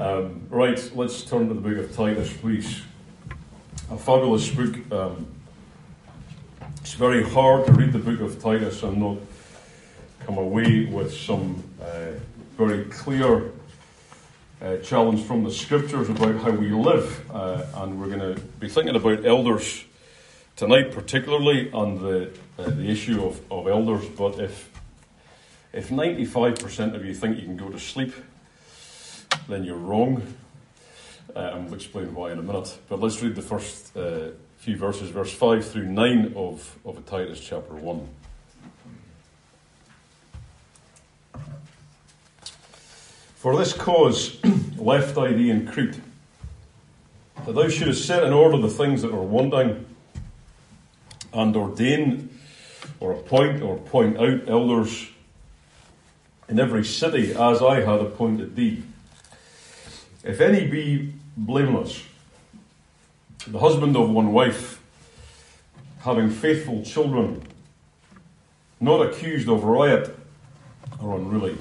Um, right, let's turn to the book of Titus, please. A fabulous book. Um, it's very hard to read the book of Titus and not come away with some uh, very clear uh, challenge from the scriptures about how we live. Uh, and we're going to be thinking about elders tonight, particularly on the, uh, the issue of, of elders. But if, if 95% of you think you can go to sleep, then you're wrong. And we'll explain why in a minute. But let's read the first uh, few verses, verse 5 through 9 of, of Titus chapter 1. For this cause left I thee in Crete, that thou shouldest set in order the things that are wanting, and ordain or appoint or point out elders in every city as I had appointed thee. If any be blameless, the husband of one wife, having faithful children, not accused of riot or unruly.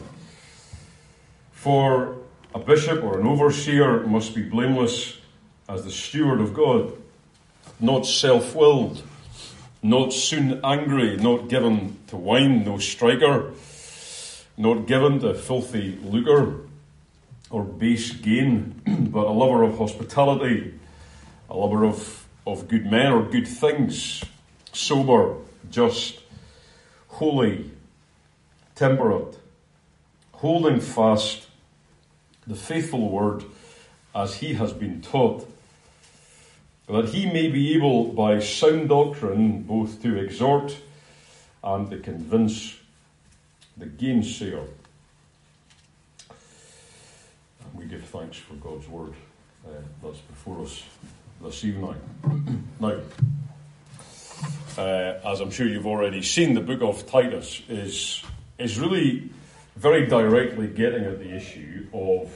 For a bishop or an overseer must be blameless as the steward of God, not self willed, not soon angry, not given to wine, no striker, not given to filthy lucre or base gain, but a lover of hospitality, a lover of, of good men or good things, sober, just, holy, temperate, holding fast the faithful word as he has been taught, that he may be able by sound doctrine both to exhort and to convince the gainsayer we give thanks for God's word uh, that's before us this evening. now, uh, as I'm sure you've already seen, the book of Titus is is really very directly getting at the issue of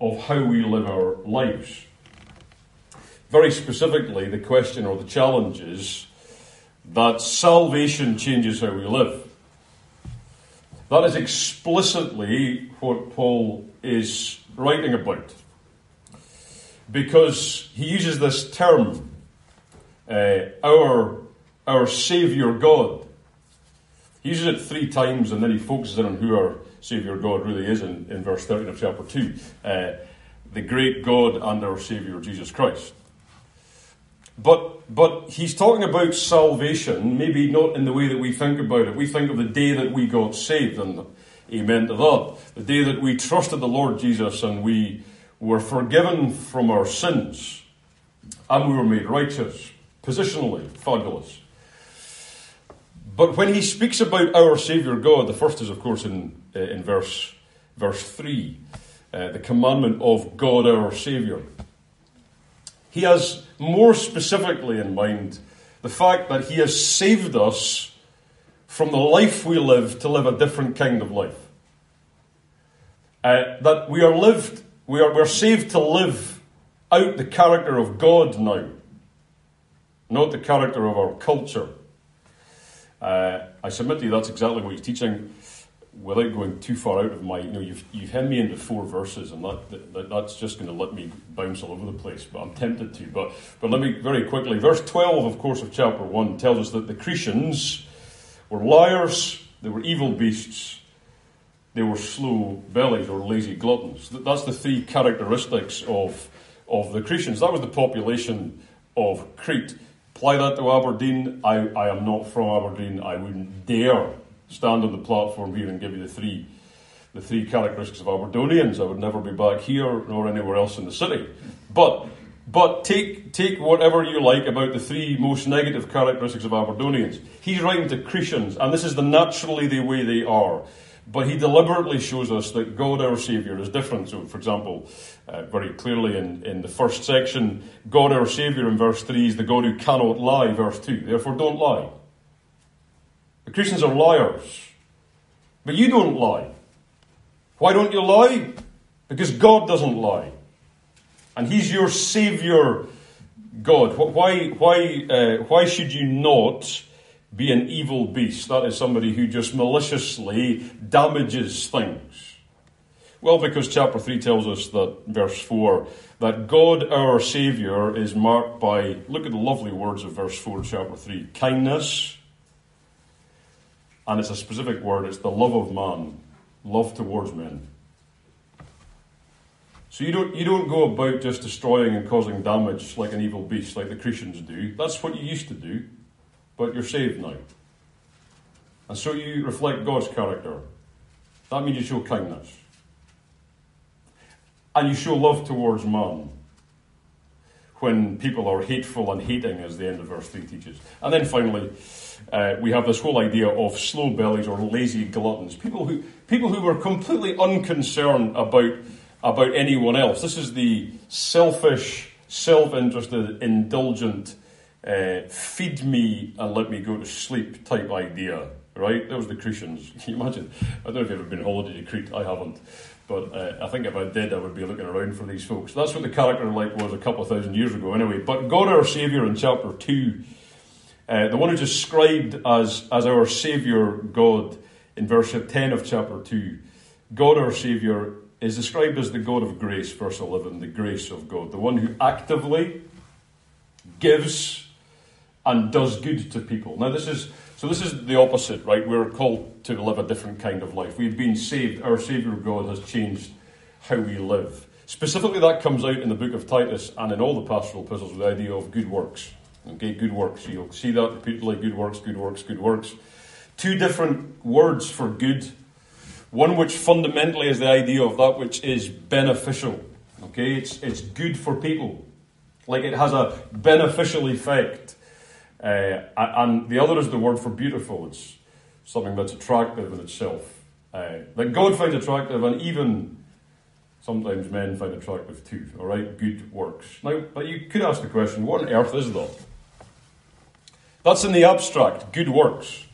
of how we live our lives. Very specifically, the question or the challenge is that salvation changes how we live. That is explicitly what Paul is writing about. Because he uses this term, uh, our, our Saviour God. He uses it three times and then he focuses in on who our Saviour God really is in, in verse 13 of chapter 2. Uh, the great God and our Saviour Jesus Christ. But, but he's talking about salvation, maybe not in the way that we think about it. We think of the day that we got saved, and Amen to that. The day that we trusted the Lord Jesus and we were forgiven from our sins and we were made righteous. Positionally, fabulous. But when he speaks about our Saviour God, the first is, of course, in, uh, in verse, verse 3, uh, the commandment of God our Saviour. He has more specifically in mind the fact that he has saved us from the life we live to live a different kind of life. Uh, that we are lived, we are we're saved to live out the character of God now, not the character of our culture. Uh, I submit to you that's exactly what he's teaching. Without going too far out of my, you know, you've you've hemmed me into four verses, and that, that that's just going to let me bounce all over the place. But I'm tempted to. But but let me very quickly. Verse twelve, of course, of chapter one tells us that the Cretans were liars, they were evil beasts, they were slow bellies or lazy gluttons. That's the three characteristics of, of the Cretans. That was the population of Crete. Apply that to Aberdeen. I, I am not from Aberdeen. I wouldn't dare stand on the platform here and give you the three the three characteristics of Aberdonians. I would never be back here nor anywhere else in the city. But but take, take whatever you like about the three most negative characteristics of Aberdonians. He's writing to Cretans, and this is the naturally the way they are. But he deliberately shows us that God our Saviour is different. So, for example, uh, very clearly in, in the first section, God our Saviour in verse 3 is the God who cannot lie, verse 2. Therefore, don't lie. The Cretans are liars. But you don't lie. Why don't you lie? Because God doesn't lie and He's your Savior God. Why, why, uh, why should you not be an evil beast? That is somebody who just maliciously damages things. Well, because chapter 3 tells us that, verse 4, that God our Saviour is marked by, look at the lovely words of verse 4 chapter 3 kindness, and it's a specific word, it's the love of man, love towards men. So you don't, you don't go about just destroying and causing damage like an evil beast, like the Cretans do. That's what you used to do, but you're saved now. And so you reflect God's character. That means you show kindness. And you show love towards man when people are hateful and hating, as the end of verse 3 teaches. And then finally, uh, we have this whole idea of slow bellies or lazy gluttons. People who, people who were completely unconcerned about, about anyone else. This is the selfish, self interested, indulgent, uh, feed me and let me go to sleep type idea. Right? That was the Cretians. Can you imagine? I don't know if you've ever been holiday to Crete. I haven't. But uh, I think if I did, I would be looking around for these folks. That's what the character like was a couple of thousand years ago, anyway. But God our Saviour in chapter 2, uh, the one who's described as, as our Saviour God in verse 10 of chapter 2, God our Saviour is described as the God of grace, verse 11, the grace of God, the one who actively gives and does good to people. Now, this is so this is the opposite, right? We're called to live a different kind of life. We've been saved. Our Saviour God has changed how we live. Specifically, that comes out in the book of Titus and in all the pastoral epistles with the idea of good works. Okay, good works. You'll see that repeatedly good works, good works, good works. Two different words for good. One which fundamentally is the idea of that which is beneficial. Okay, it's, it's good for people. Like it has a beneficial effect. Uh, and the other is the word for beautiful. It's something that's attractive in itself. Uh, that God finds attractive, and even sometimes men find attractive too. All right, good works. Now, but you could ask the question: What on earth is that? That's in the abstract. Good works.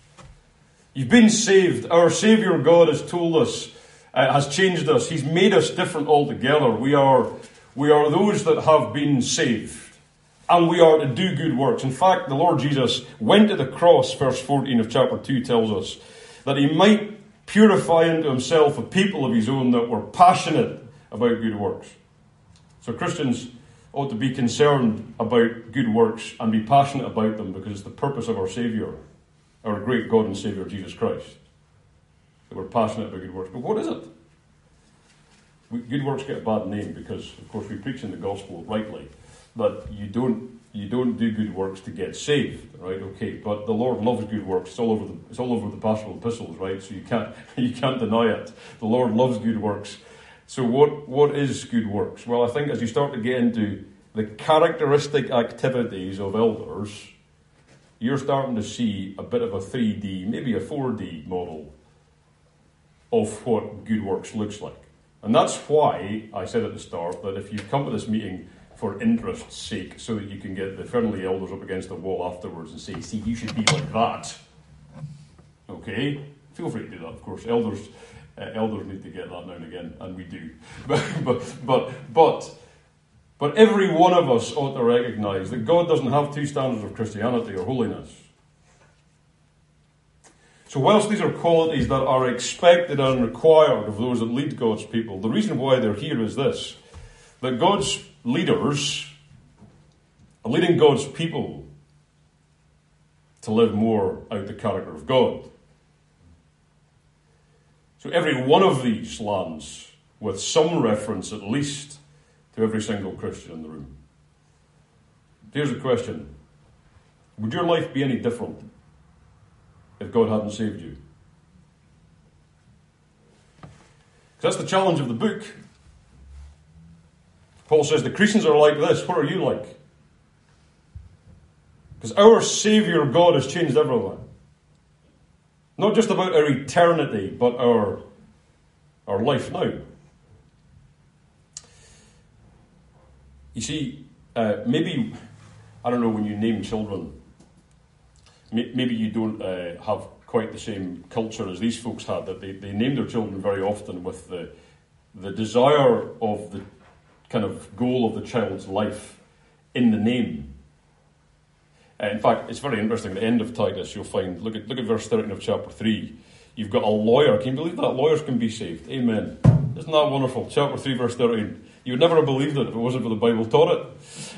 You've been saved. Our Savior God has told us, uh, has changed us. He's made us different altogether. We are, we are those that have been saved and we are to do good works. In fact, the Lord Jesus went to the cross, verse 14 of chapter 2 tells us, that he might purify unto himself a people of his own that were passionate about good works. So Christians ought to be concerned about good works and be passionate about them because it's the purpose of our Saviour, our great God and Saviour, Jesus Christ. That we're passionate about good works. But what is it? Good works get a bad name because, of course, we preach in the gospel rightly that you don't you don't do good works to get saved, right? Okay, but the Lord loves good works. It's all over the it's all over the pastoral epistles, right? So you can't you can't deny it. The Lord loves good works. So what what is good works? Well, I think as you start to get into the characteristic activities of elders, you're starting to see a bit of a 3D, maybe a 4D model of what good works looks like. And that's why I said at the start that if you come to this meeting for interest's sake, so that you can get the friendly elders up against the wall afterwards and say, see, you should be like that. Okay? Feel free to do that, of course. Elders, uh, elders need to get that now and again, and we do. But, but, but, but, every one of us ought to recognize that God doesn't have two standards of Christianity or holiness. So, whilst these are qualities that are expected and required of those that lead God's people, the reason why they're here is this that God's leaders are leading God's people to live more out the character of God. So every one of these lands with some reference at least to every single Christian in the room. Here's a question Would your life be any different if God hadn't saved you? That's the challenge of the book. Paul says the Cretans are like this. What are you like? Because our Saviour God has changed everything. Not just about our eternity, but our, our life now. You see, uh, maybe, I don't know, when you name children, maybe you don't uh, have quite the same culture as these folks had, that they, they name their children very often with the, the desire of the kind of goal of the child's life in the name. Uh, in fact, it's very interesting. At the end of Titus, you'll find, look at, look at verse 13 of chapter 3. You've got a lawyer. Can you believe that? Lawyers can be saved. Amen. Isn't that wonderful? Chapter 3, verse 13. You would never have believed it if it wasn't for the Bible taught it.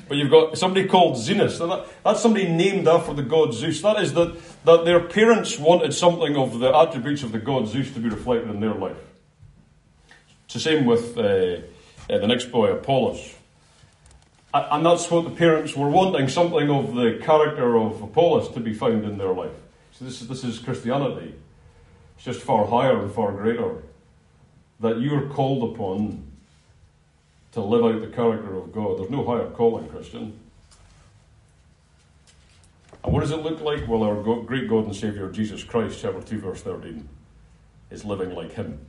But you've got somebody called Zenas. That, that's somebody named after the god Zeus. That is that, that their parents wanted something of the attributes of the god Zeus to be reflected in their life. It's the same with uh, uh, the next boy, Apollos. And that's what the parents were wanting something of the character of Apollos to be found in their life. So, this is, this is Christianity. It's just far higher and far greater. That you are called upon to live out the character of God. There's no higher calling, Christian. And what does it look like? Well, our great God and Saviour, Jesus Christ, chapter 2, verse 13, is living like Him.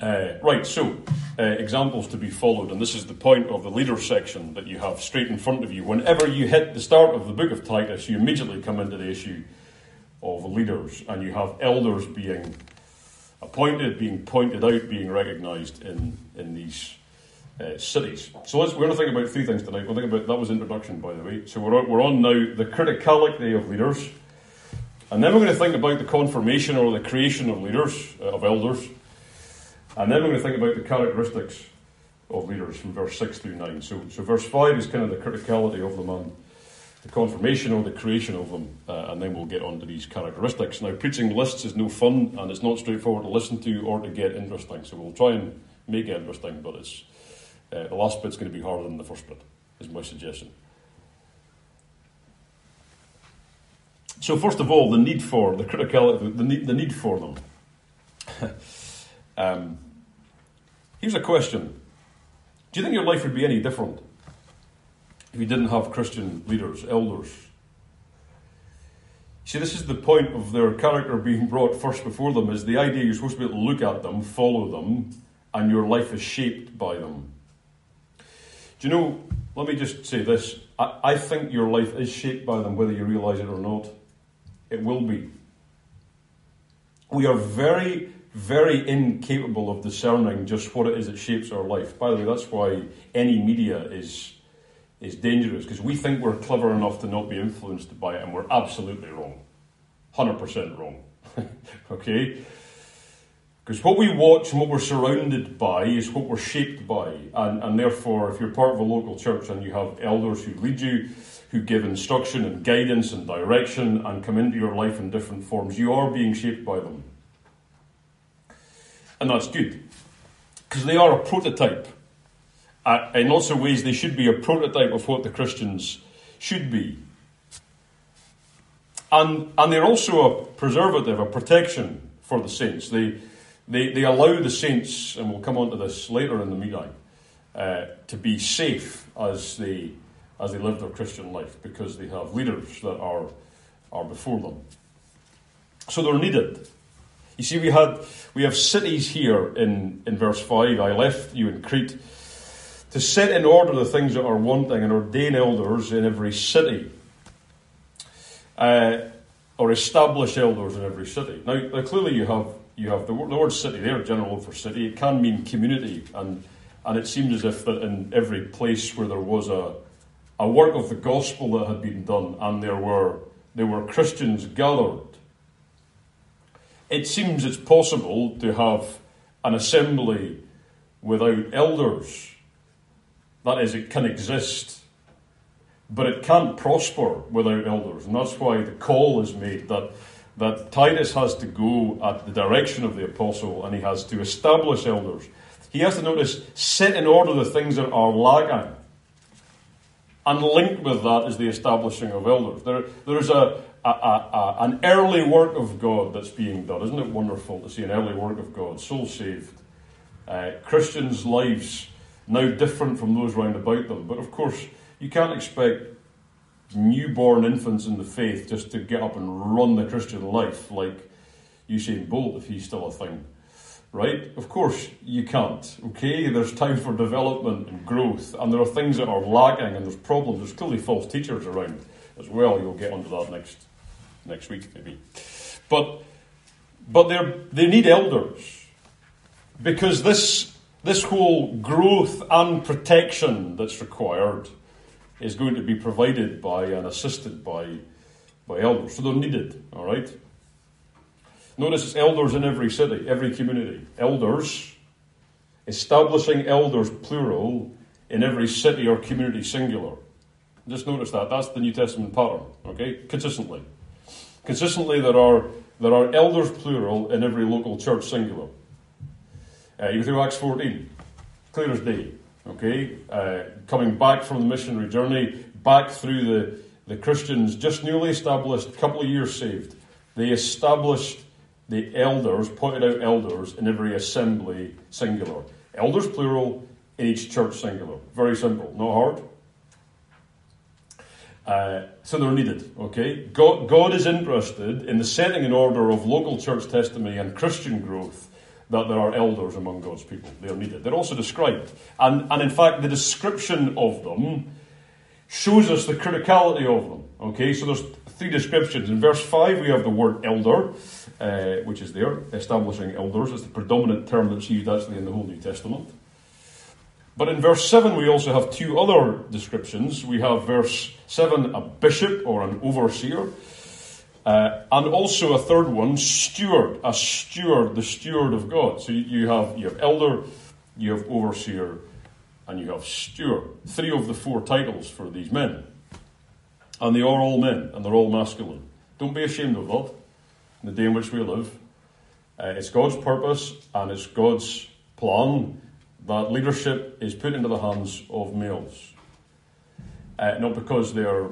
Uh, right, so uh, examples to be followed, and this is the point of the leader section that you have straight in front of you. Whenever you hit the start of the book of Titus, you immediately come into the issue of leaders, and you have elders being appointed, being pointed out, being recognised in, in these uh, cities. So we're going to think about three things tonight. We'll think about that was introduction, by the way. So we're on, we're on now the criticality of leaders, and then we're going to think about the confirmation or the creation of leaders, uh, of elders. And then we're going to think about the characteristics of leaders from verse 6 through 9. So, so verse 5 is kind of the criticality of the man, the confirmation or the creation of them, uh, and then we'll get on to these characteristics. Now, preaching lists is no fun, and it's not straightforward to listen to or to get interesting. So we'll try and make it interesting, but it's uh, the last bit's going to be harder than the first bit, is my suggestion. So, first of all, the need for the criticality, the need, the need for them. um, Here's a question Do you think your life would be any different if you didn't have Christian leaders, elders? See, this is the point of their character being brought first before them, is the idea you're supposed to be able to look at them, follow them, and your life is shaped by them. Do you know, let me just say this. I, I think your life is shaped by them, whether you realize it or not. It will be. We are very very incapable of discerning just what it is that shapes our life. By the way, that's why any media is is dangerous because we think we're clever enough to not be influenced by it, and we're absolutely wrong, hundred percent wrong. okay, because what we watch and what we're surrounded by is what we're shaped by, and and therefore, if you're part of a local church and you have elders who lead you. Who give instruction and guidance and direction and come into your life in different forms. You are being shaped by them. And that's good. Because they are a prototype. In lots of ways, they should be a prototype of what the Christians should be. And, and they're also a preservative, a protection for the saints. They, they, they allow the saints, and we'll come on to this later in the meeting, uh, to be safe as they, as they live their Christian life because they have leaders that are, are before them. So they're needed. You see, we had we have cities here in, in verse five. I left you in Crete to set in order the things that are wanting and ordain elders in every city, uh, or establish elders in every city. Now, now clearly, you have you have the, the word city there, general for city. It can mean community, and and it seems as if that in every place where there was a a work of the gospel that had been done, and there were there were Christians gathered it seems it's possible to have an assembly without elders. That is, it can exist, but it can't prosper without elders. And that's why the call is made that, that Titus has to go at the direction of the apostle and he has to establish elders. He has to notice, set in order the things that are lagging. And linked with that is the establishing of elders. There, there's a, a, a, an early work of God that's being done. Isn't it wonderful to see an early work of God? Soul saved. Uh, Christians' lives now different from those round about them. But of course, you can't expect newborn infants in the faith just to get up and run the Christian life like Usain Bolt if he's still a thing. Right? Of course, you can't. Okay? There's time for development and growth, and there are things that are lacking, and there's problems. There's clearly false teachers around as well. You'll get onto that next next week maybe. But but they're they need elders because this this whole growth and protection that's required is going to be provided by and assisted by by elders. So they're needed, all right? Notice it's elders in every city, every community. Elders, establishing elders, plural, in every city or community, singular. Just notice that. That's the New Testament pattern, okay? Consistently. Consistently, there are, there are elders, plural, in every local church, singular. Uh, you go through Acts 14, clear as day, okay? Uh, coming back from the missionary journey, back through the, the Christians just newly established, couple of years saved. They established the elders, pointed out elders in every assembly, singular. Elders, plural, in each church, singular. Very simple, not hard. Uh, so they're needed, okay? God, God is interested in the setting in order of local church testimony and Christian growth that there are elders among God's people. They're needed. They're also described. And, and in fact, the description of them shows us the criticality of them. Okay, so there's three descriptions. In verse 5, we have the word elder, uh, which is there, establishing elders. It's the predominant term that's used actually in the whole New Testament. But in verse 7, we also have two other descriptions. We have verse 7, a bishop or an overseer. Uh, and also a third one, steward, a steward, the steward of God. So you have, you have elder, you have overseer, and you have steward. Three of the four titles for these men. And they are all men, and they're all masculine. Don't be ashamed of that in the day in which we live. Uh, it's God's purpose and it's God's plan that leadership is put into the hands of males. Uh, not because they're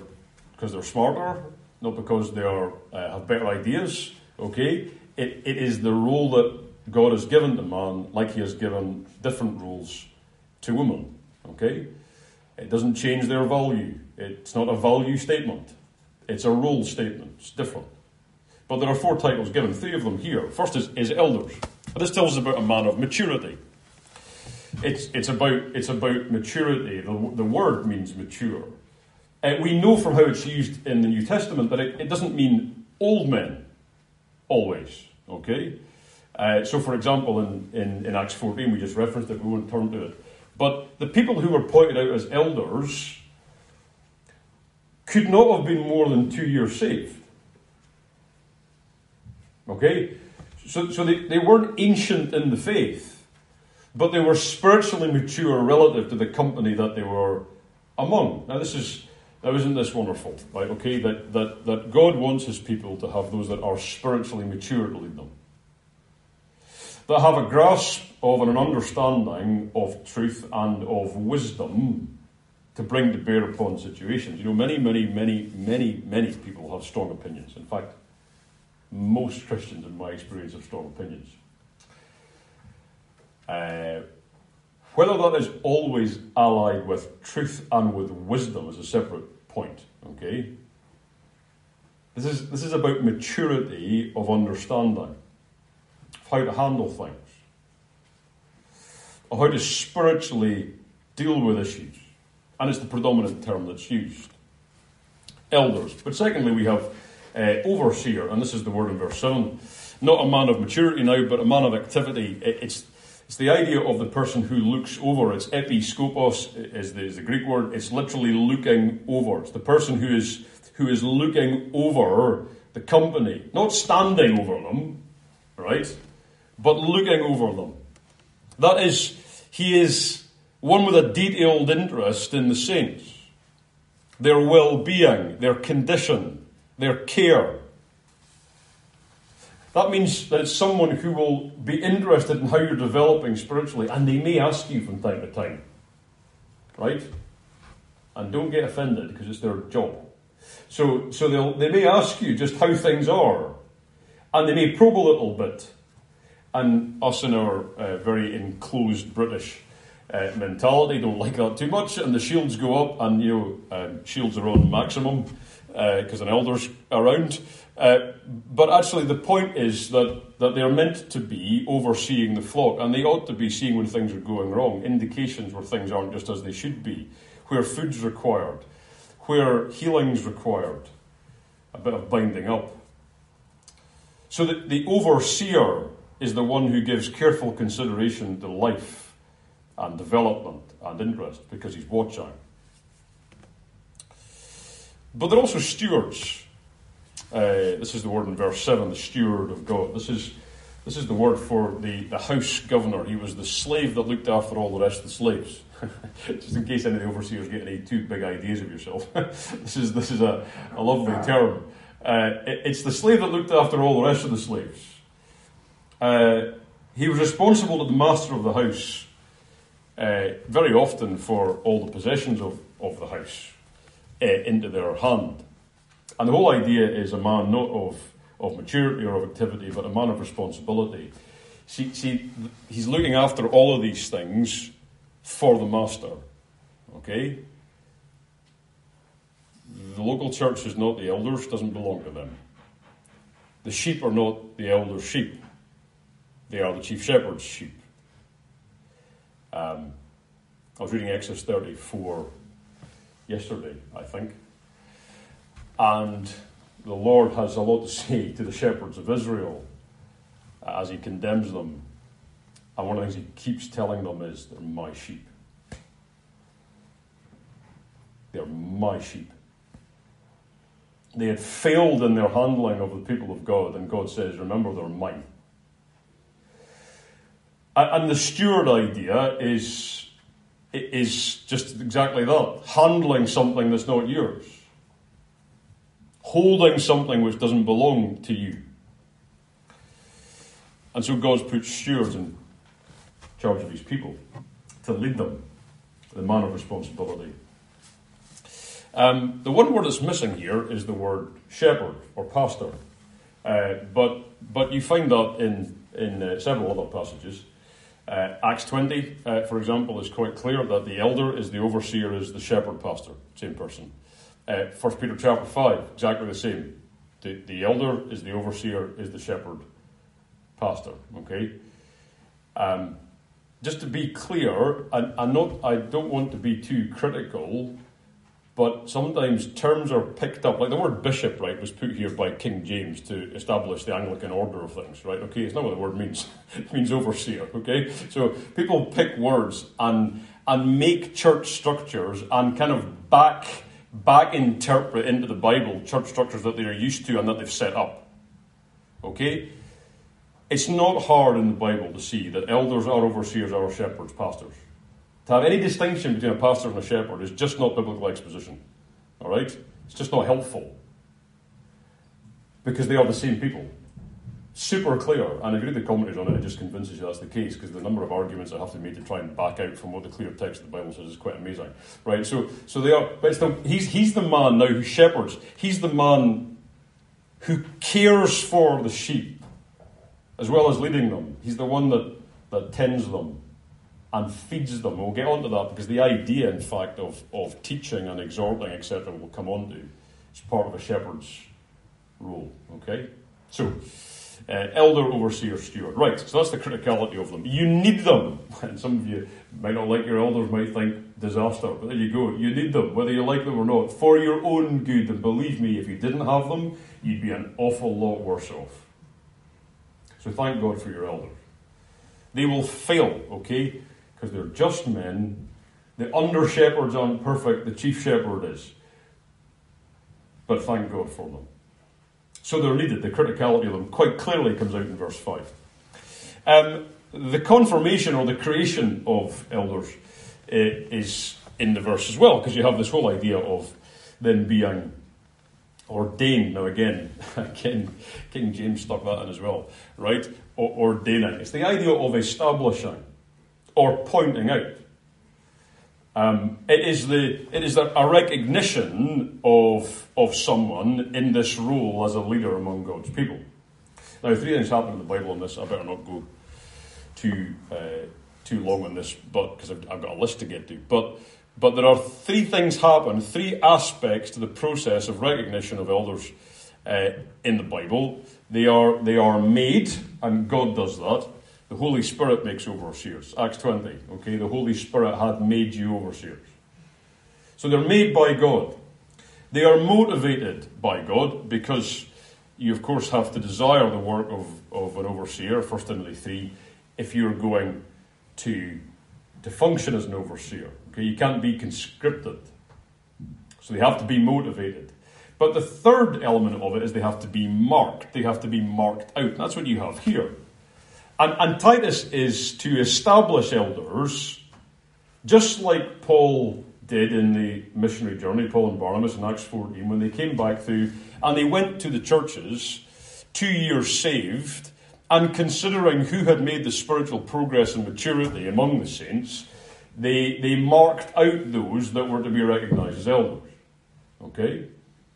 because they're smarter, not because they are uh, have better ideas. Okay, it, it is the role that God has given to man, like He has given different roles to women. Okay, it doesn't change their value. It's not a value statement. It's a role statement. It's different. But there are four titles given, three of them here. First is, is elders. This tells us about a man of maturity. It's, it's, about, it's about maturity. The, the word means mature. Uh, we know from how it's used in the New Testament that it, it doesn't mean old men, always. Okay? Uh, so, for example, in, in, in, Acts 14, we just referenced it, we won't turn to it. But the people who were pointed out as elders could not have been more than two years saved. Okay? So, so they, they weren't ancient in the faith, but they were spiritually mature relative to the company that they were among. Now, this is. Now, isn't this wonderful? Right, okay, that, that, that God wants his people to have those that are spiritually mature to lead them. That have a grasp of and an understanding of truth and of wisdom to bring to bear upon situations. You know, many, many, many, many, many people have strong opinions. In fact, most Christians, in my experience, have strong opinions. Uh, whether that is always allied with truth and with wisdom is a separate point, okay? This is, this is about maturity of understanding, of how to handle things, of how to spiritually deal with issues. And it's the predominant term that's used. Elders. But secondly, we have uh, overseer, and this is the word in verse 7. Not a man of maturity now, but a man of activity. It's, it's the idea of the person who looks over. It's episkopos is the, is the Greek word. It's literally looking over. It's the person who is, who is looking over the company, not standing over them, right? But looking over them. That is, he is one with a detailed interest in the saints, their well being, their condition, their care. That means that it's someone who will be interested in how you're developing spiritually, and they may ask you from time to time. Right? And don't get offended because it's their job. So, so they'll, they may ask you just how things are, and they may probe a little bit. And us in our uh, very enclosed British uh, mentality don't like that too much, and the shields go up, and you know, um, shields are on maximum because uh, an elder's around. Uh, but actually, the point is that, that they're meant to be overseeing the flock, and they ought to be seeing when things are going wrong, indications where things aren't just as they should be, where food's required, where healing's required, a bit of binding up. So that the overseer is the one who gives careful consideration to life and development and interest because he's watching. But they're also stewards. Uh, this is the word in verse 7, the steward of God. This is, this is the word for the, the house governor. He was the slave that looked after all the rest of the slaves. Just in case any of the overseers get any too big ideas of yourself. this is, this is a, a lovely term. Uh, it, it's the slave that looked after all the rest of the slaves. Uh, he was responsible to the master of the house uh, very often for all the possessions of, of the house uh, into their hand. And the whole idea is a man not of, of maturity or of activity, but a man of responsibility. See, see, he's looking after all of these things for the master. Okay? The local church is not the elders, doesn't belong to them. The sheep are not the elder's sheep, they are the chief shepherd's sheep. Um, I was reading Exodus 34 yesterday, I think. And the Lord has a lot to say to the shepherds of Israel uh, as he condemns them. And one of the things he keeps telling them is, They're my sheep. They're my sheep. They had failed in their handling of the people of God, and God says, Remember, they're mine. And the steward idea is, is just exactly that handling something that's not yours, holding something which doesn't belong to you. And so God's put stewards in charge of his people to lead them, the man of responsibility. Um, the one word that's missing here is the word shepherd or pastor. Uh, but, but you find that in, in uh, several other passages. Uh, Acts 20, uh, for example, is quite clear that the elder is the overseer, is the shepherd pastor, same person. Uh, 1 Peter chapter 5, exactly the same. The, the elder is the overseer, is the shepherd pastor. Okay? Um, just to be clear, and, and not, I don't want to be too critical but sometimes terms are picked up, like the word bishop, right, was put here by King James to establish the Anglican order of things, right? Okay, it's not what the word means. it means overseer, okay? So people pick words and and make church structures and kind of back back interpret into the Bible church structures that they're used to and that they've set up. Okay? It's not hard in the Bible to see that elders are overseers, are shepherds, pastors. To have any distinction between a pastor and a shepherd is just not biblical exposition. All right? It's just not helpful. Because they are the same people. Super clear. And if you read the commentaries on it, it just convinces you that's the case because the number of arguments that have to be made to try and back out from what the clear text of the Bible says is quite amazing. Right? So, so they are, but the, he's, he's the man now who shepherds. He's the man who cares for the sheep as well as leading them. He's the one that, that tends them and feeds them. We'll get onto that because the idea, in fact, of, of teaching and exhorting, etc., will come on to. It's part of a shepherd's role. Okay? So, uh, elder, overseer, steward. Right, so that's the criticality of them. You need them. And some of you might not like your elders, might think disaster, but there you go. You need them, whether you like them or not, for your own good. And believe me, if you didn't have them, you'd be an awful lot worse off. So thank God for your elders. They will fail, okay? because they're just men. The under shepherd's aren't perfect, the chief shepherd is. But thank God for them. So they're needed. The criticality of them quite clearly comes out in verse 5. Um, the confirmation or the creation of elders uh, is in the verse as well, because you have this whole idea of them being ordained. Now, again, again, King James stuck that in as well, right? O- ordaining. It's the idea of establishing or pointing out. Um, it is the it is a recognition of of someone in this role as a leader among God's people. Now, three things happen in the Bible on this. I better not go too uh, too long on this, but because I've, I've got a list to get to. But but there are three things happen, three aspects to the process of recognition of elders uh, in the Bible. They are they are made, and God does that. The Holy Spirit makes overseers. Acts 20. Okay, the Holy Spirit hath made you overseers. So they're made by God. They are motivated by God because you, of course, have to desire the work of, of an overseer, 1 Timothy 3, if you're going to, to function as an overseer. Okay, you can't be conscripted. So they have to be motivated. But the third element of it is they have to be marked. They have to be marked out. That's what you have here. And, and Titus is to establish elders, just like Paul did in the missionary journey, Paul and Barnabas in Acts 14, when they came back through and they went to the churches, two years saved, and considering who had made the spiritual progress and maturity among the saints, they, they marked out those that were to be recognized as elders. Okay?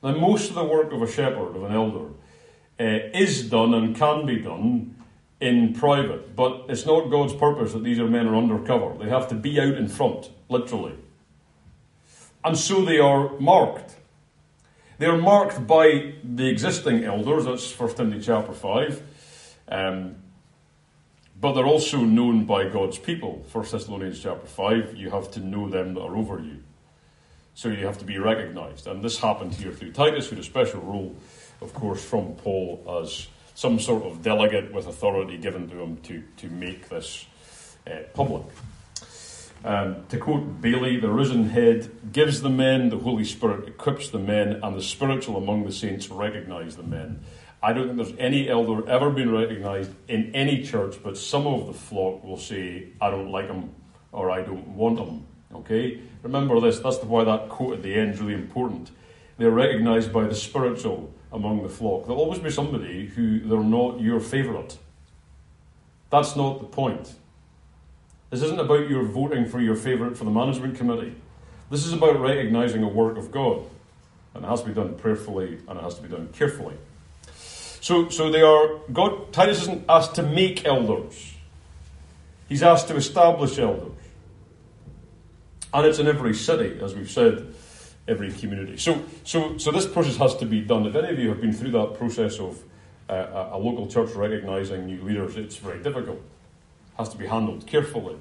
Now, most of the work of a shepherd, of an elder, uh, is done and can be done in private, but it's not God's purpose that these are men are undercover. They have to be out in front, literally. And so they are marked. They are marked by the existing elders, that's 1 Timothy chapter 5. Um, but they're also known by God's people. 1 Thessalonians chapter 5, you have to know them that are over you. So you have to be recognized. And this happened here through Titus, who had a special role, of course, from Paul as some sort of delegate with authority given to him to, to make this uh, public. Um, to quote Bailey, the risen head gives the men, the Holy Spirit equips the men, and the spiritual among the saints recognize the men. I don't think there's any elder ever been recognized in any church, but some of the flock will say, I don't like him or I don't want him. Okay? Remember this, that's why that quote at the end is really important. They're recognized by the spiritual among the flock. There'll always be somebody who they're not your favourite. That's not the point. This isn't about your voting for your favourite for the management committee. This is about recognizing a work of God. And it has to be done prayerfully and it has to be done carefully. So, so they are, God, Titus isn't asked to make elders. He's asked to establish elders. And it's in every city, as we've said, every community. So, so, so this process has to be done. If any of you have been through that process of uh, a local church recognizing new leaders, it's very difficult. It has to be handled carefully.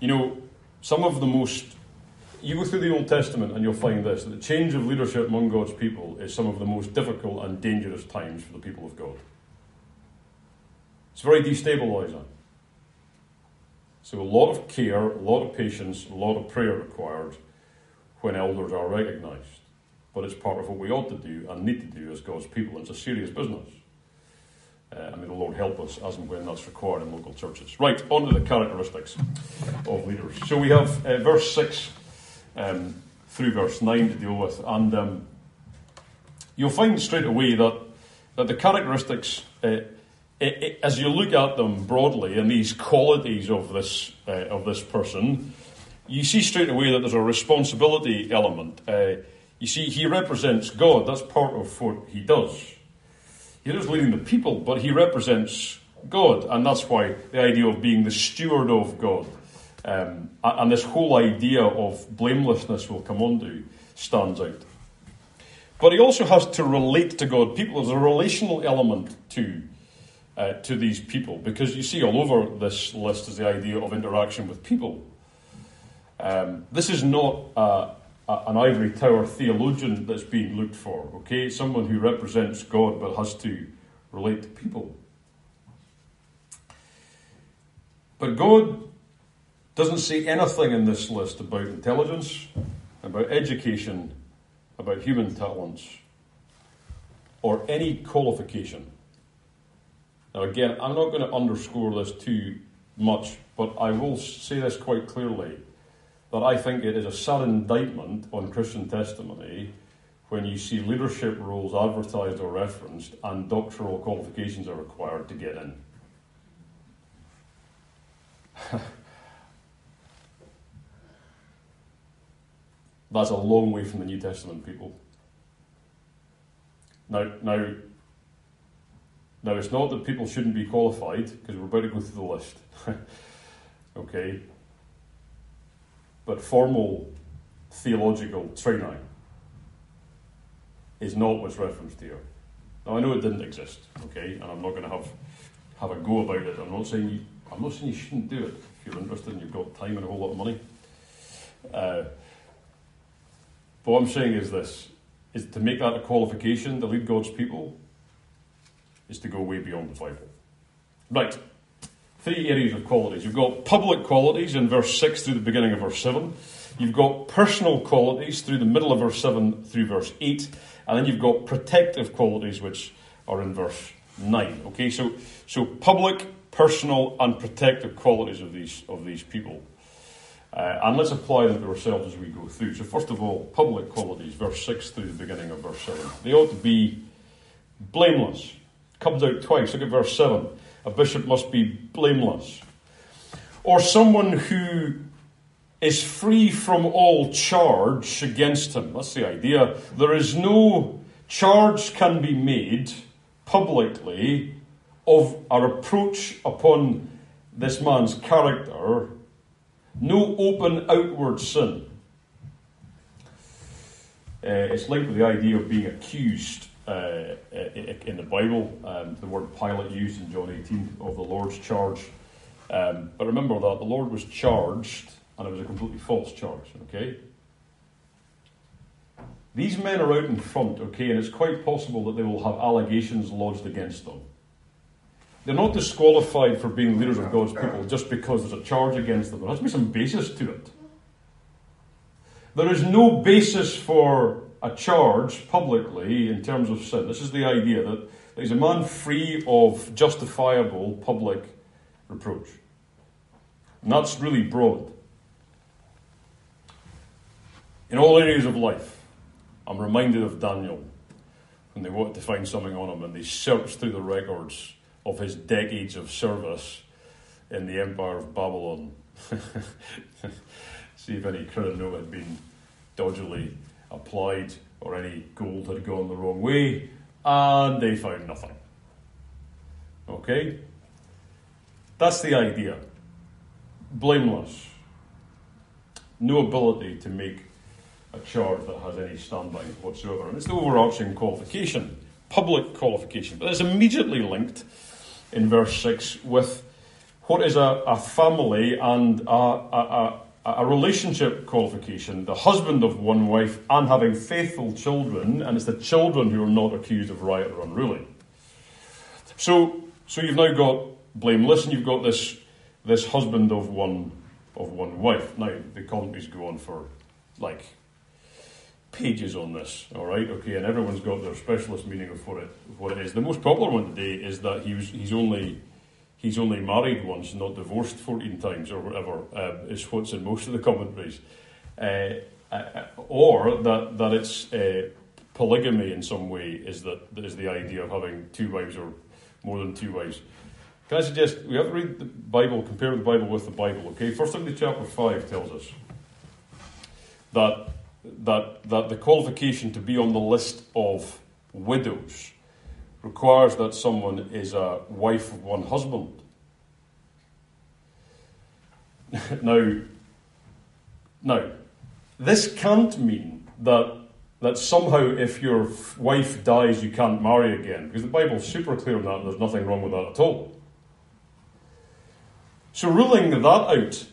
You know, some of the most you go through the Old Testament and you'll find this that the change of leadership among God's people is some of the most difficult and dangerous times for the people of God. It's very destabilizing. So, a lot of care, a lot of patience, a lot of prayer required when elders are recognized. But it's part of what we ought to do and need to do as God's people. It's a serious business. Uh, and may the Lord help us as and when that's required in local churches. Right, on to the characteristics of leaders. So we have uh, verse 6 um, through verse 9 to deal with. And um, you'll find straight away that, that the characteristics, uh, it, it, as you look at them broadly and these qualities of this, uh, of this person, you see straight away that there's a responsibility element. Uh, you see, he represents God. That's part of what he does. He is leading the people, but he represents God, and that's why the idea of being the steward of God um, and this whole idea of blamelessness will come on to stands out. But he also has to relate to God. People, there's a relational element to, uh, to these people because you see all over this list is the idea of interaction with people. Um, this is not a, a, an ivory tower theologian that's being looked for, okay? Someone who represents God but has to relate to people. But God doesn't say anything in this list about intelligence, about education, about human talents, or any qualification. Now, again, I'm not going to underscore this too much, but I will say this quite clearly that I think it is a sad indictment on Christian testimony when you see leadership roles advertised or referenced and doctoral qualifications are required to get in. That's a long way from the New Testament people. Now, now, now it's not that people shouldn't be qualified, because we're about to go through the list. okay? But formal theological training is not what's referenced here. Now I know it didn't exist, okay, and I'm not going to have have a go about it. I'm not saying you, I'm not saying you shouldn't do it if you're interested and you've got time and a whole lot of money. Uh, but what I'm saying is this is to make that a qualification to lead God's people is to go way beyond the Bible. Right. Three areas of qualities. You've got public qualities in verse 6 through the beginning of verse 7. You've got personal qualities through the middle of verse 7 through verse 8, and then you've got protective qualities which are in verse 9. Okay, so, so public, personal, and protective qualities of these, of these people. Uh, and let's apply them to ourselves as we go through. So, first of all, public qualities, verse 6 through the beginning of verse 7. They ought to be blameless. Comes out twice. Look at verse 7. A bishop must be blameless. Or someone who is free from all charge against him. That's the idea. There is no charge can be made publicly of a reproach upon this man's character, no open outward sin. Uh, it's linked with the idea of being accused uh, in the Bible. Um, the word Pilate used in John 18 of the Lord's charge. Um, but remember that the Lord was charged, and it was a completely false charge, okay? These men are out in front, okay, and it's quite possible that they will have allegations lodged against them. They're not disqualified for being leaders of God's people just because there's a charge against them. There has to be some basis to it. There is no basis for a charge publicly in terms of sin. This is the idea that there's a man free of justifiable public reproach. And that's really broad. In all areas of life, I'm reminded of Daniel when they wanted to find something on him and they searched through the records of his decades of service in the Empire of Babylon. See if any note had been dodgily applied or any gold had gone the wrong way, and they found nothing. Okay? That's the idea. Blameless. No ability to make a charge that has any standby whatsoever. And it's the overarching qualification, public qualification. But it's immediately linked in verse 6 with what is a, a family and a, a, relationship qualification, the husband of one wife and having faithful children, and it's the children who are not accused of riot or unruly. So, so you've now got blameless, and you've got this, this husband of one of one wife. Now the commentaries go on for like pages on this, all right? Okay, and everyone's got their specialist meaning of what it, what it is. The most popular one today is that he was, he's only he's only married once, not divorced 14 times or whatever, uh, is what's in most of the commentaries. Uh, uh, or that, that it's uh, polygamy in some way is, that, is the idea of having two wives or more than two wives. Can I suggest we have to read the Bible, compare the Bible with the Bible, okay? First Timothy chapter 5 tells us that that, that the qualification to be on the list of widows requires that someone is a wife of one husband. now, now, this can't mean that that somehow if your wife dies you can't marry again, because the Bible's super clear on that and there's nothing wrong with that at all. So ruling that out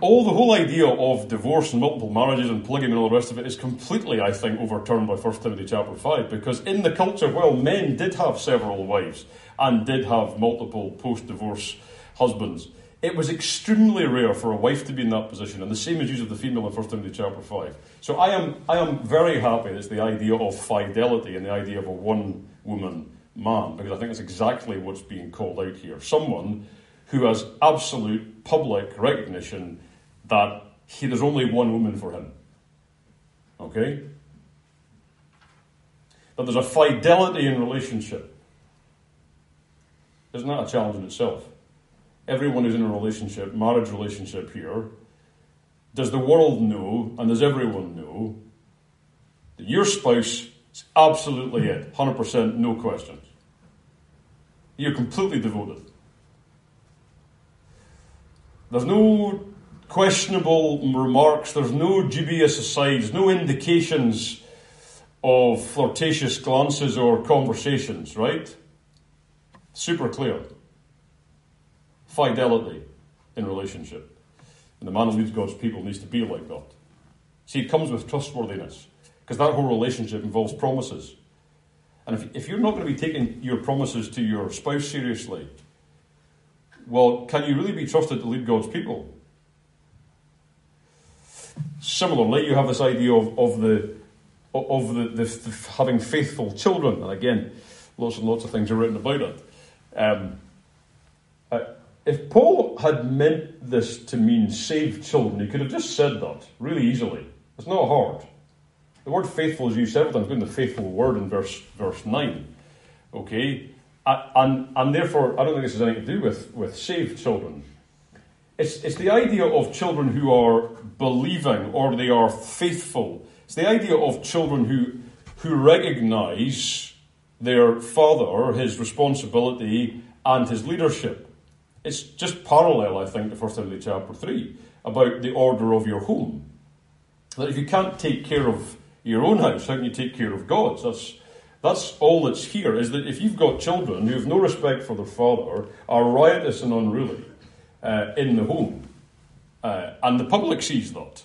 all the whole idea of divorce and multiple marriages and polygamy and all the rest of it is completely, I think, overturned by 1 Timothy chapter 5 because in the culture, well, men did have several wives and did have multiple post divorce husbands. It was extremely rare for a wife to be in that position, and the same is used of the female in 1 Timothy chapter 5. So I am, I am very happy that the idea of fidelity and the idea of a one woman man, because I think that's exactly what's being called out here. Someone who has absolute public recognition that he, there's only one woman for him. Okay? That there's a fidelity in relationship. Isn't that a challenge in itself? Everyone who's in a relationship, marriage relationship here, does the world know and does everyone know that your spouse is absolutely it? 100%, no questions. You're completely devoted. There's no questionable remarks, there's no dubious asides, no indications of flirtatious glances or conversations, right? Super clear. Fidelity in relationship. And the man who leads God's people needs to be like that. See, it comes with trustworthiness, because that whole relationship involves promises. And if, if you're not going to be taking your promises to your spouse seriously, well, can you really be trusted to lead God's people? Similarly, you have this idea of, of the of the, the, the, having faithful children, and again, lots and lots of things are written about it. Um, uh, if Paul had meant this to mean saved children, he could have just said that really easily. It's not hard. The word faithful is used several times, including the faithful word in verse verse nine. Okay, and and therefore, I don't think this has anything to do with with saved children. It's, it's the idea of children who are believing or they are faithful. It's the idea of children who, who recognize their father, his responsibility, and his leadership. It's just parallel, I think, to 1 Timothy chapter 3 about the order of your home. That if you can't take care of your own house, how can you take care of God's? That's, that's all that's here, is that if you've got children who have no respect for their father, are riotous and unruly, uh, in the home. Uh, and the public sees that.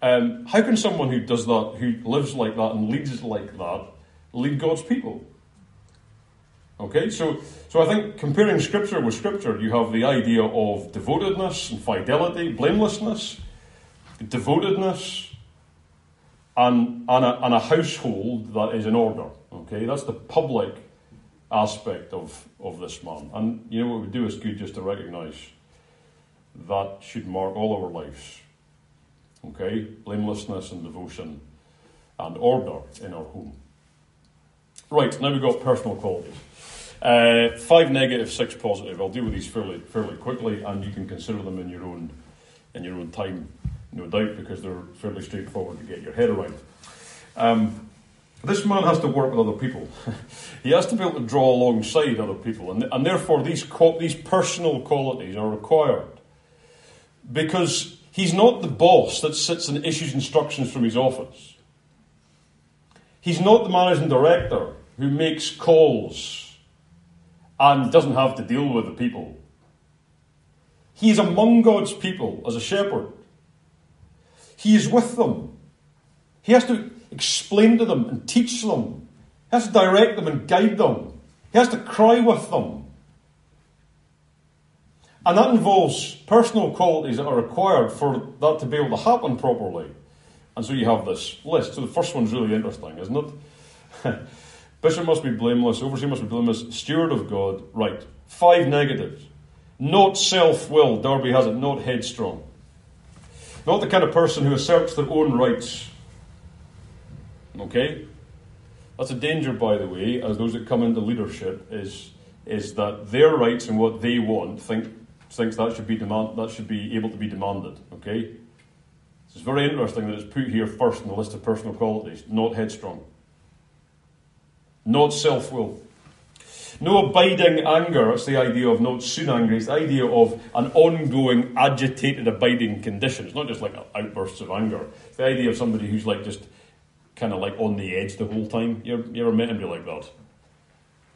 Um, how can someone who does that, who lives like that and leads like that, lead God's people? Okay, so, so I think comparing Scripture with Scripture, you have the idea of devotedness and fidelity, blamelessness, devotedness, and, and, a, and a household that is in order. Okay, that's the public aspect of, of this man. And you know what we do is good just to recognise that should mark all our lives. Okay? Blamelessness and devotion and order in our home. Right, now we've got personal qualities. Uh, five negative, six positive. I'll deal with these fairly fairly quickly, and you can consider them in your own in your own time, no doubt, because they're fairly straightforward to get your head around. Um, this man has to work with other people. he has to be able to draw alongside other people, and, and therefore these, these personal qualities are required. Because he's not the boss that sits and issues instructions from his office. He's not the managing director who makes calls and doesn't have to deal with the people. He is among God's people as a shepherd. He is with them. He has to explain to them and teach them. He has to direct them and guide them. He has to cry with them. And that involves personal qualities that are required for that to be able to happen properly. And so you have this list. So the first one's really interesting, isn't it? Bishop must be blameless, overseer must be blameless, steward of God. Right. Five negatives. Not self will, Darby has it, not headstrong. Not the kind of person who asserts their own rights Okay? That's a danger, by the way, as those that come into leadership, is, is that their rights and what they want think, thinks that should be demand, that should be able to be demanded. Okay? It's very interesting that it's put here first in the list of personal qualities, not headstrong. Not self will. No abiding anger, that's the idea of not soon angry, it's the idea of an ongoing, agitated, abiding condition. It's not just like outbursts of anger. It's the idea of somebody who's like just kind of like on the edge the whole time. You ever, you ever met anybody like that?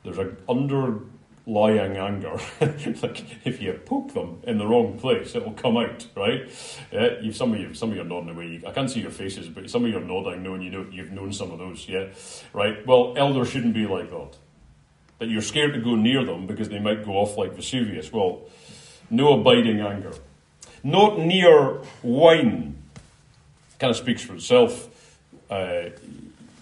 There's an underlying anger. It's like if you poke them in the wrong place, it will come out, right? Yeah, you've some of you, some of you are nodding away. I can't see your faces, but some of you are nodding, knowing you know you've known some of those. Yeah, right. Well, elders shouldn't be like that. That you're scared to go near them because they might go off like Vesuvius. Well, no abiding anger. Not near wine. Kind of speaks for itself uh,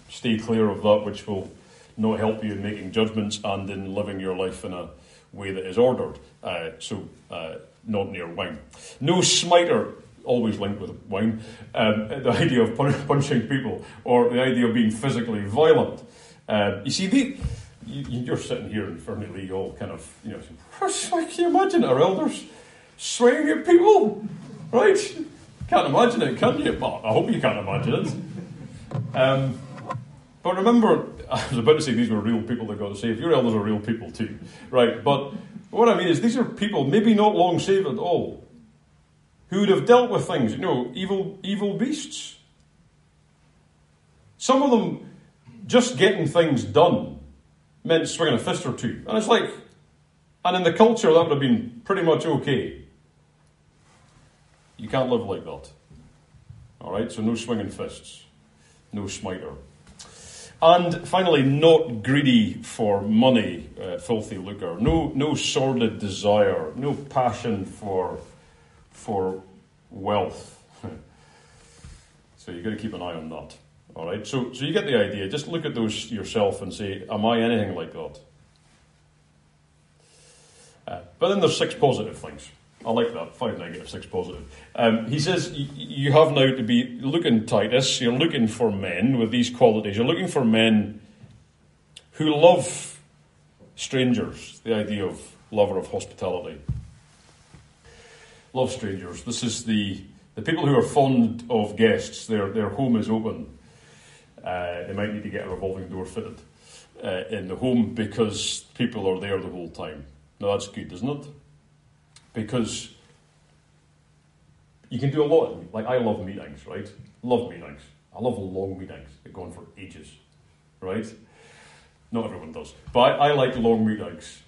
stay clear of that which will not help you in making judgments and in living your life in a way that is ordered. Uh, so, uh, not near wine. No smiter, always linked with wine. Um, the idea of punching people or the idea of being physically violent. Uh, you see, the, you, are sitting here in Fernie all kind of, you know, can you imagine our elders swinging at people? Right? Can't imagine it, can you? Well, I hope you can't imagine it. Um, but remember, I was about to say these were real people that got saved. Your elders are real people too, right? But what I mean is, these are people, maybe not long saved at all, who would have dealt with things, you know, evil, evil beasts. Some of them, just getting things done meant swinging a fist or two. And it's like, and in the culture, that would have been pretty much okay. You can't live like that. All right, so no swinging fists no smiter. And finally, not greedy for money, uh, filthy lucre. No, no sordid desire, no passion for, for wealth. So you've got to keep an eye on that. All right. So so you get the idea. Just look at those yourself and say, "Am I anything like God?" Uh, but then there's six positive things. I like that. Five negative, six positive. Um, he says you have now to be looking, Titus, you're looking for men with these qualities. You're looking for men who love strangers, the idea of lover of hospitality. Love strangers. This is the, the people who are fond of guests. Their, their home is open. Uh, they might need to get a revolving door fitted uh, in the home because people are there the whole time. Now that's good, isn't it? Because you can do a lot. Like I love meetings, right? Love meetings. I love long meetings They go on for ages, right? Not everyone does, but I, I like long meetings.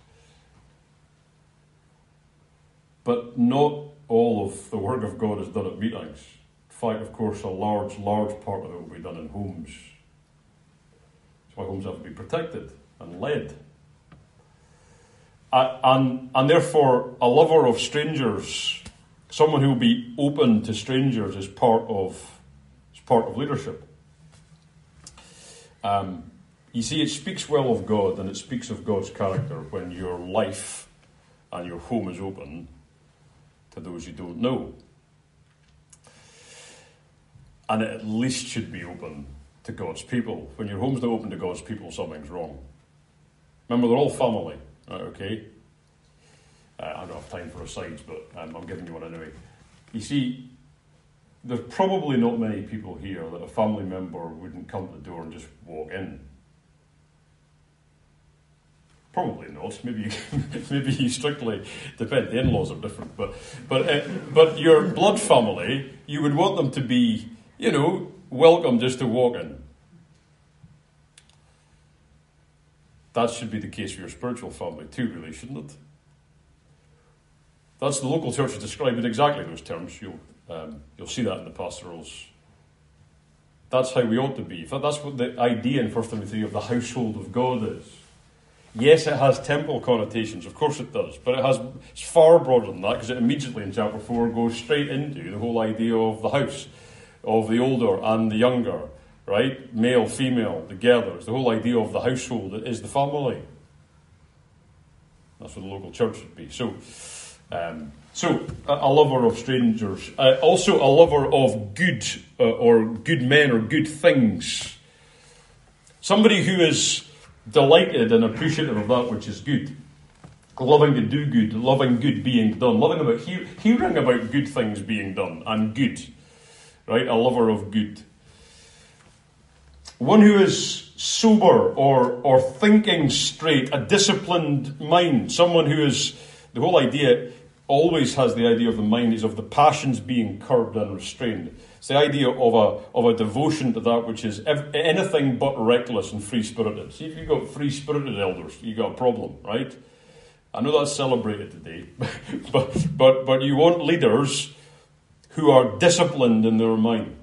But not all of the work of God is done at meetings. Fact, of course, a large, large part of it will be done in homes. That's why homes have to be protected and led and, and therefore, a lover of strangers, someone who will be open to strangers, is part of, is part of leadership. Um, you see, it speaks well of God and it speaks of God's character when your life and your home is open to those you don't know. And it at least should be open to God's people. When your home's not open to God's people, something's wrong. Remember, they're all family. Right, okay. Uh, I don't have time for asides, but um, I'm giving you one anyway. You see, there's probably not many people here that a family member wouldn't come to the door and just walk in. Probably not. Maybe you, maybe you strictly depend. The in-laws are different, but but uh, but your blood family, you would want them to be, you know, welcome just to walk in. That should be the case for your spiritual family too, really, shouldn't it? That's the local church is described in exactly those terms. You'll, um, you'll see that in the pastorals. That's how we ought to be. That's what the idea in 1 Timothy of the household of God is. Yes, it has temple connotations, of course it does, but it has it's far broader than that because it immediately in chapter 4 goes straight into the whole idea of the house, of the older and the younger, right? Male, female, together. It's The whole idea of the household is the family. That's what the local church should be. So, um, so a, lover of strangers, uh, also a lover of good uh, or good men or good things. Somebody who is delighted and appreciative of that which is good. Loving to do good, loving good being done, loving about hearing about good things being done and good. Right? A lover of good. One who is sober or, or thinking straight, a disciplined mind, someone who is, the whole idea always has the idea of the mind is of the passions being curbed and restrained. It's the idea of a, of a devotion to that which is ev- anything but reckless and free spirited. See, if you've got free spirited elders, you've got a problem, right? I know that's celebrated today, but, but, but you want leaders who are disciplined in their mind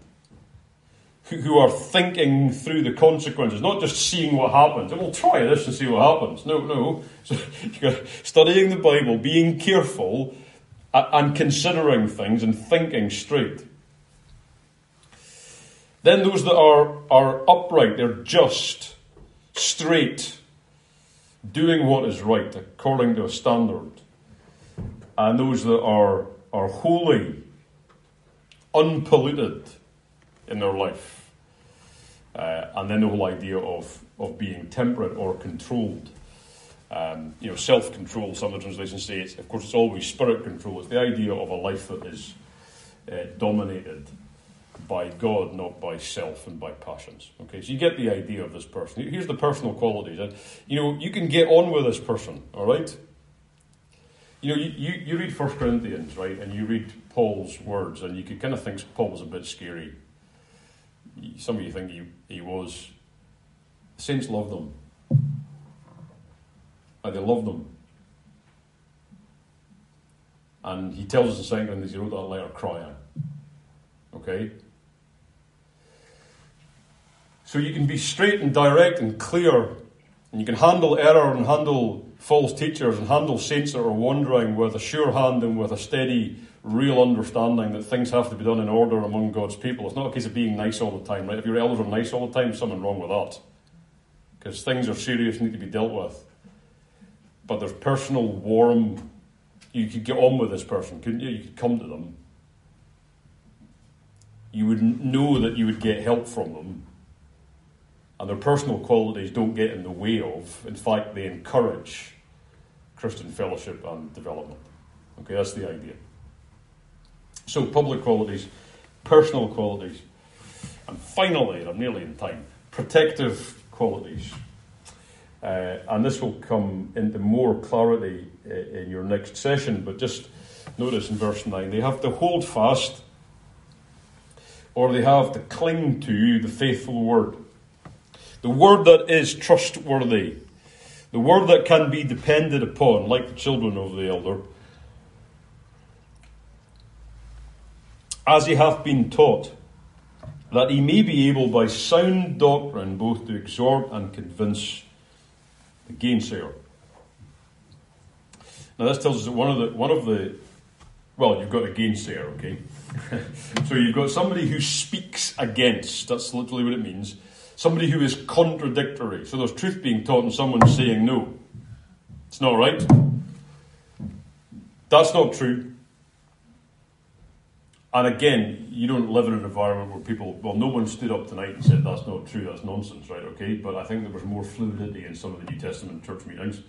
who are thinking through the consequences, not just seeing what happens. We'll try this and see what happens. No, no. So, studying the Bible, being careful, and considering things and thinking straight. Then those that are, are upright, they're just, straight, doing what is right according to a standard. And those that are, are holy, unpolluted in their life. Uh, and then the whole idea of, of being temperate or controlled. Um, you know, self-control. Some of the translations say it's, of course, it's always spirit control. It's the idea of a life that is uh, dominated by God, not by self and by passions. Okay, so you get the idea of this person. Here's the personal qualities, and you know you can get on with this person. All right. You know, you, you, you read First Corinthians, right, and you read Paul's words, and you could kind of think Paul was a bit scary some of you think he, he was. Saints loved them. And they loved them. And he tells us in Second Corinthians he wrote that letter crying. Okay? So you can be straight and direct and clear, and you can handle error and handle false teachers and handle saints that are wandering with a sure hand and with a steady real understanding that things have to be done in order among God's people. It's not a case of being nice all the time, right? If your elders are nice all the time, something wrong with that. Because things are serious, need to be dealt with. But there's personal, warm, you could get on with this person, couldn't you? You could come to them. You would know that you would get help from them. And their personal qualities don't get in the way of, in fact, they encourage Christian fellowship and development. Okay, that's the idea. So, public qualities, personal qualities, and finally, I'm nearly in time, protective qualities. Uh, and this will come into more clarity uh, in your next session, but just notice in verse 9 they have to hold fast or they have to cling to the faithful word. The word that is trustworthy, the word that can be depended upon, like the children of the elder as he hath been taught, that he may be able by sound doctrine both to exhort and convince the gainsayer. Now this tells us that one of the one of the well, you've got a gainsayer, okay? so you've got somebody who speaks against, that's literally what it means. Somebody who is contradictory. So there's truth being taught and someone saying no. It's not right. That's not true. And again, you don't live in an environment where people, well, no one stood up tonight and said that's not true, that's nonsense, right? Okay, but I think there was more fluidity in some of the New Testament church meetings.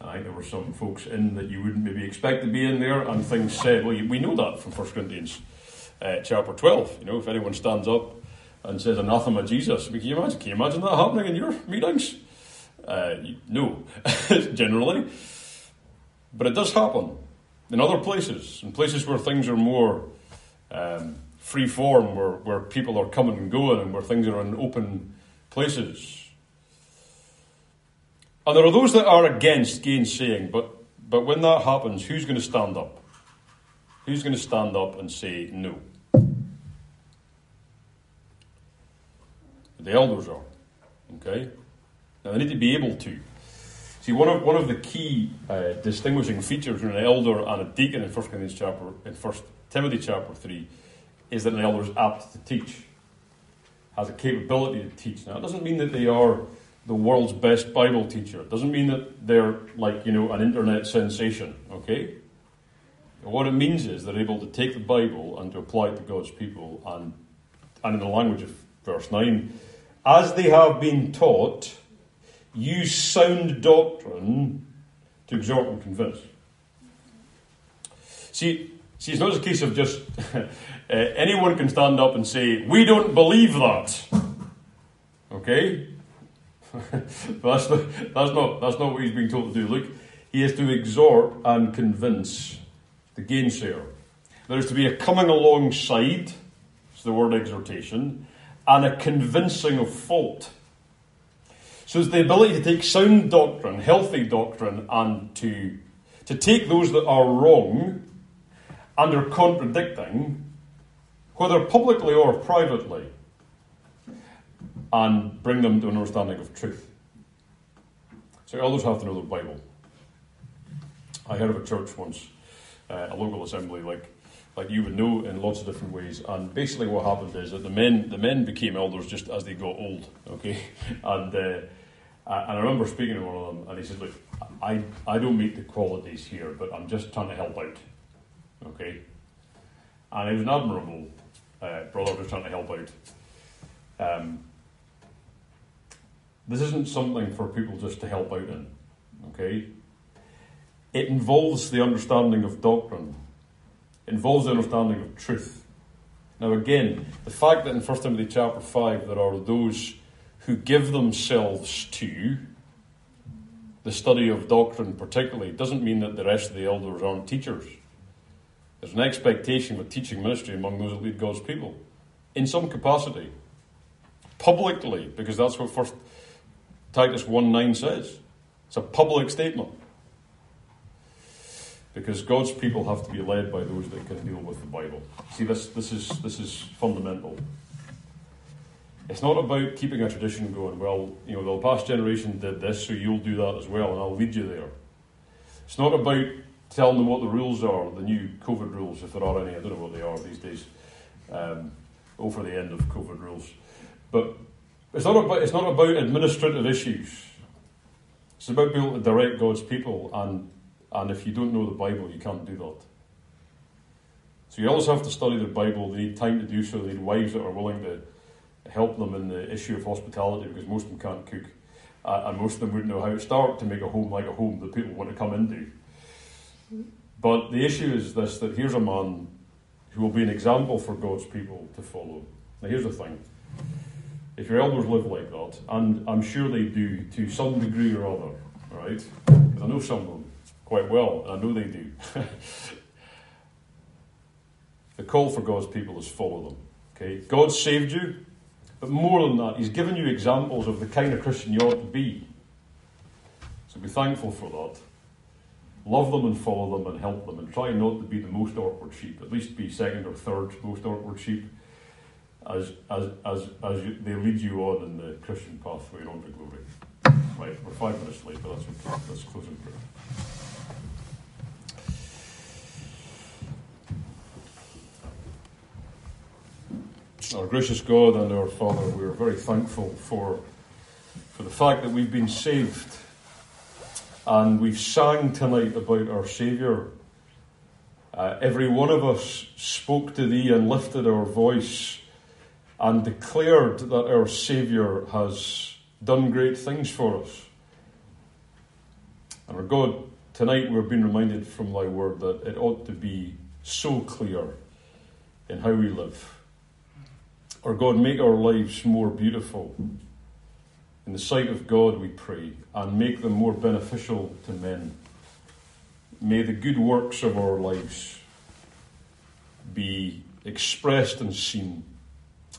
I think there were some folks in that you wouldn't maybe expect to be in there, and things said, well, we know that from 1 Corinthians uh, chapter 12. You know, if anyone stands up and says anathema Jesus, can you imagine, can you imagine that happening in your meetings? Uh, no, generally. But it does happen in other places, in places where things are more um, free form where, where people are coming and going and where things are in open places. And there are those that are against gainsaying, but, but when that happens, who's going to stand up? Who's going to stand up and say no? The elders are. Okay? Now they need to be able to. See, one of, one of the key uh, distinguishing features between an elder and a deacon in 1 Corinthians chapter, in 1 Timothy chapter 3 is that an elder is apt to teach, has a capability to teach. Now, it doesn't mean that they are the world's best Bible teacher. It doesn't mean that they're like, you know, an internet sensation, okay? What it means is they're able to take the Bible and to apply it to God's people, and, and in the language of verse 9, as they have been taught, use sound doctrine to exhort and convince. See, See, it's not a case of just uh, anyone can stand up and say, We don't believe that. Okay? that's, not, that's, not, that's not what he's being told to do. Look, he is to exhort and convince the gainsayer. There is to be a coming alongside, it's the word exhortation, and a convincing of fault. So it's the ability to take sound doctrine, healthy doctrine, and to, to take those that are wrong and are contradicting, whether publicly or privately, and bring them to an understanding of truth. So elders have to know the Bible. I heard of a church once, uh, a local assembly, like like you would know in lots of different ways. And basically, what happened is that the men the men became elders just as they got old. Okay, and uh, and I remember speaking to one of them, and he said, "Look, I I don't meet the qualities here, but I'm just trying to help out." Okay? And he was an admirable uh, brother just trying to help out. Um, this isn't something for people just to help out in. Okay? It involves the understanding of doctrine, it involves the understanding of truth. Now, again, the fact that in 1 Timothy chapter 5 there are those who give themselves to the study of doctrine, particularly, doesn't mean that the rest of the elders aren't teachers. There's an expectation of teaching ministry among those that lead God's people in some capacity, publicly, because that's what First Titus 1 9 says. It's a public statement. Because God's people have to be led by those that can deal with the Bible. See, this, this, is, this is fundamental. It's not about keeping a tradition going, well, you know, the past generation did this, so you'll do that as well, and I'll lead you there. It's not about telling them what the rules are, the new COVID rules, if there are any. I don't know what they are these days. Um, over the end of COVID rules, but it's not about it's not about administrative issues. It's about being able to direct God's people, and and if you don't know the Bible, you can't do that. So you always have to study the Bible. They need time to do so. They need wives that are willing to help them in the issue of hospitality because most of them can't cook, uh, and most of them wouldn't know how to start to make a home like a home that people want to come into. But the issue is this: that here's a man who will be an example for God's people to follow. Now, here's the thing if your elders live like that, and I'm sure they do to some degree or other, right? Because I know some of them quite well, and I know they do. the call for God's people is follow them. Okay? God saved you, but more than that, He's given you examples of the kind of Christian you ought to be. So be thankful for that. Love them and follow them and help them, and try not to be the most awkward sheep. At least be second or third most awkward sheep as, as, as, as you, they lead you on in the Christian pathway on to glory. Right, we're five minutes late, but that's okay. Let's close in prayer. Our gracious God and our Father, we are very thankful for, for the fact that we've been saved. And we've sang tonight about our Saviour. Uh, every one of us spoke to Thee and lifted our voice and declared that our Saviour has done great things for us. And our God, tonight we're being reminded from Thy Word that it ought to be so clear in how we live. Our God, make our lives more beautiful in the sight of God, we pray, and make them more beneficial to men. May the good works of our lives be expressed and seen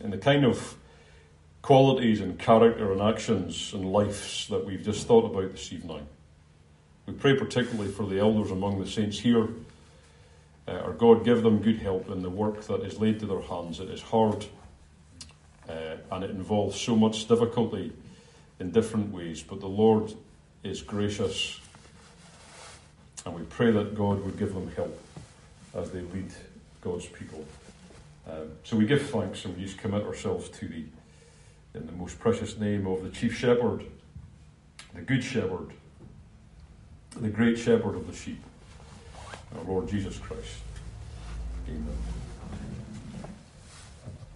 in the kind of qualities and character and actions and lives that we've just thought about this evening. We pray particularly for the elders among the saints here. Uh, our God, give them good help in the work that is laid to their hands. It is hard uh, and it involves so much difficulty in different ways, but the Lord is gracious and we pray that God would give them help as they lead God's people. Um, so we give thanks and we just commit ourselves to thee in the most precious name of the chief shepherd, the good shepherd, the great shepherd of the sheep, our Lord Jesus Christ. Amen.